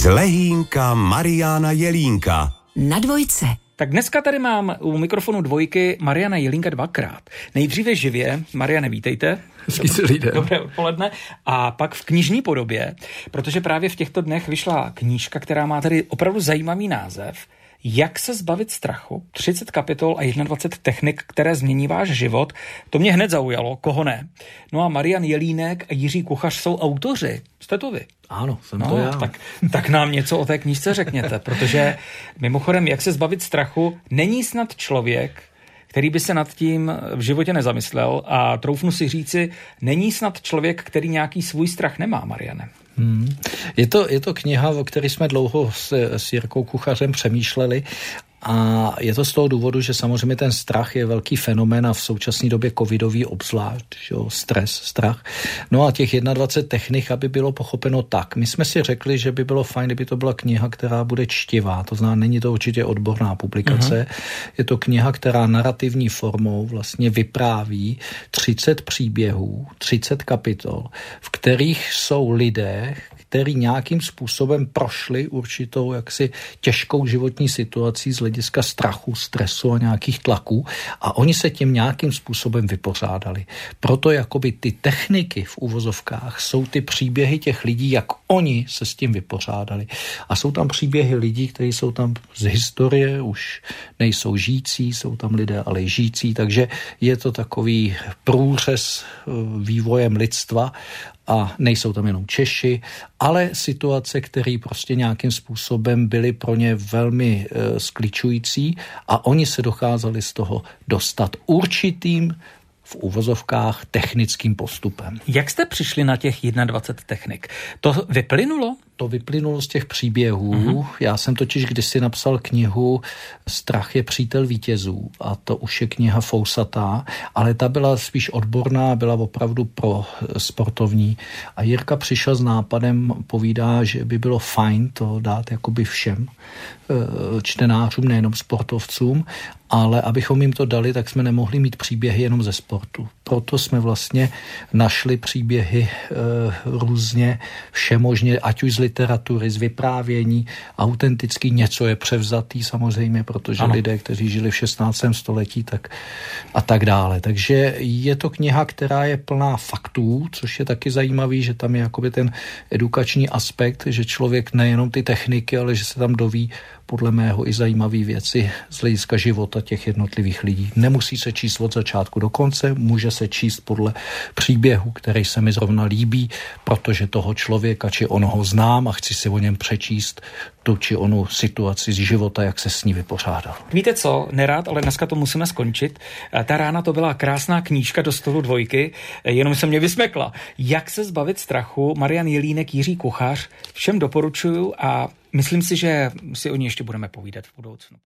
Z Lehínka Mariana Jelínka. Na dvojce. Tak dneska tady mám u mikrofonu dvojky Mariana Jelínka dvakrát. Nejdříve živě. Mariane, vítejte. Hezký den. Dobré odpoledne. A pak v knižní podobě, protože právě v těchto dnech vyšla knížka, která má tady opravdu zajímavý název. Jak se zbavit strachu? 30 kapitol a 21 technik, které změní váš život. To mě hned zaujalo, koho ne. No a Marian Jelínek a Jiří Kuchař jsou autoři. Jste to vy? Ano, jsem No, to já. tak, tak nám něco o té knížce řekněte, protože mimochodem, jak se zbavit strachu, není snad člověk, který by se nad tím v životě nezamyslel a troufnu si říci, není snad člověk, který nějaký svůj strach nemá, Mariane. Hmm. Je, to, je to kniha, o které jsme dlouho s, s Jirkou Kuchařem přemýšleli a je to z toho důvodu, že samozřejmě ten strach je velký fenomén a v současné době covidový obzvlášť, že jo, stres, strach. No a těch 21 technik, aby bylo pochopeno tak. My jsme si řekli, že by bylo fajn, kdyby to byla kniha, která bude čtivá. To znamená, není to určitě odborná publikace. Uh-huh. Je to kniha, která narrativní formou vlastně vypráví 30 příběhů, 30 kapitol, v kterých jsou lidé, který nějakým způsobem prošli určitou jaksi těžkou životní situací z hlediska strachu, stresu a nějakých tlaků a oni se tím nějakým způsobem vypořádali. Proto jakoby ty techniky v uvozovkách jsou ty příběhy těch lidí, jak oni se s tím vypořádali. A jsou tam příběhy lidí, kteří jsou tam z historie, už nejsou žijící, jsou tam lidé ale žijící, takže je to takový průřez vývojem lidstva a nejsou tam jenom Češi, ale situace, které prostě nějakým způsobem byly pro ně velmi e, skličující a oni se dokázali z toho dostat určitým v uvozovkách technickým postupem. Jak jste přišli na těch 21 technik? To vyplynulo? To vyplynulo z těch příběhů. Uh-huh. Já jsem totiž kdysi napsal knihu Strach je přítel vítězů a to už je kniha fousatá, ale ta byla spíš odborná, byla opravdu pro sportovní. A Jirka přišel s nápadem, povídá, že by bylo fajn to dát jakoby všem čtenářům, nejenom sportovcům, ale abychom jim to dali, tak jsme nemohli mít příběhy jenom ze sportu. Proto jsme vlastně našli příběhy e, různě všemožně, ať už z literatury, z vyprávění, autentický něco je převzatý samozřejmě, protože ano. lidé, kteří žili v 16. století, tak a tak dále. Takže je to kniha, která je plná faktů, což je taky zajímavý, že tam je jakoby ten edukační aspekt, že člověk nejenom ty techniky, ale že se tam doví podle mého i zajímavé věci z hlediska života těch jednotlivých lidí. Nemusí se číst od začátku do konce, může se číst podle příběhu, který se mi zrovna líbí, protože toho člověka či onoho znám a chci si o něm přečíst tu či onu situaci z života, jak se s ní vypořádal. Víte co, nerád, ale dneska to musíme skončit. Ta rána to byla krásná knížka do stolu dvojky, jenom se mě vysmekla. Jak se zbavit strachu, Marian Jelínek, Jiří Kuchař, všem doporučuju a myslím si, že si o ní ještě budeme povídat v budoucnu.